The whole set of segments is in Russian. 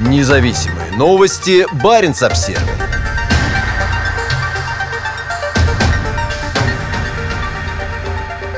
Независимые новости. Барин обсерва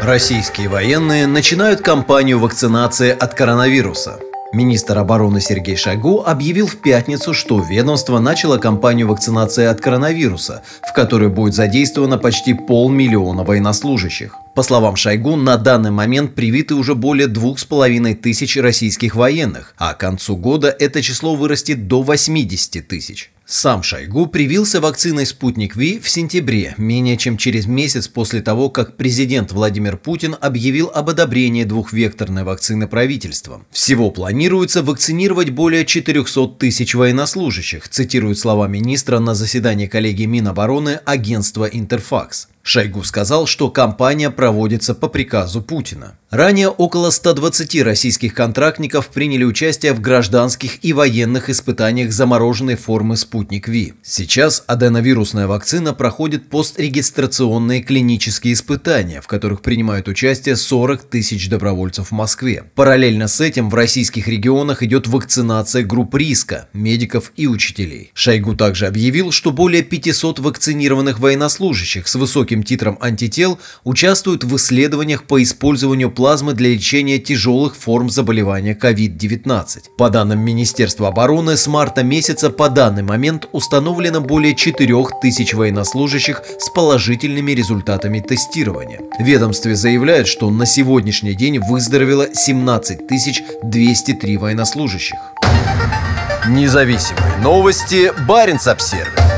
Российские военные начинают кампанию вакцинации от коронавируса – Министр обороны Сергей Шойгу объявил в пятницу, что ведомство начало кампанию вакцинации от коронавируса, в которой будет задействовано почти полмиллиона военнослужащих. По словам Шойгу, на данный момент привиты уже более двух с половиной тысяч российских военных, а к концу года это число вырастет до 80 тысяч. Сам Шойгу привился вакциной «Спутник Ви» в сентябре, менее чем через месяц после того, как президент Владимир Путин объявил об одобрении двухвекторной вакцины правительством. Всего планируется вакцинировать более 400 тысяч военнослужащих, цитирует слова министра на заседании коллегии Минобороны агентства «Интерфакс». Шойгу сказал, что кампания проводится по приказу Путина. Ранее около 120 российских контрактников приняли участие в гражданских и военных испытаниях замороженной формы «Спутник Ви». Сейчас аденовирусная вакцина проходит пострегистрационные клинические испытания, в которых принимают участие 40 тысяч добровольцев в Москве. Параллельно с этим в российских регионах идет вакцинация групп риска, медиков и учителей. Шойгу также объявил, что более 500 вакцинированных военнослужащих с высоким титром антител участвуют в исследованиях по использованию плазмы для лечения тяжелых форм заболевания COVID-19. По данным Министерства обороны, с марта месяца по данный момент установлено более 4000 военнослужащих с положительными результатами тестирования. Ведомстве заявляют, что на сегодняшний день выздоровело 17 203 военнослужащих. Независимые новости. Барин обсервис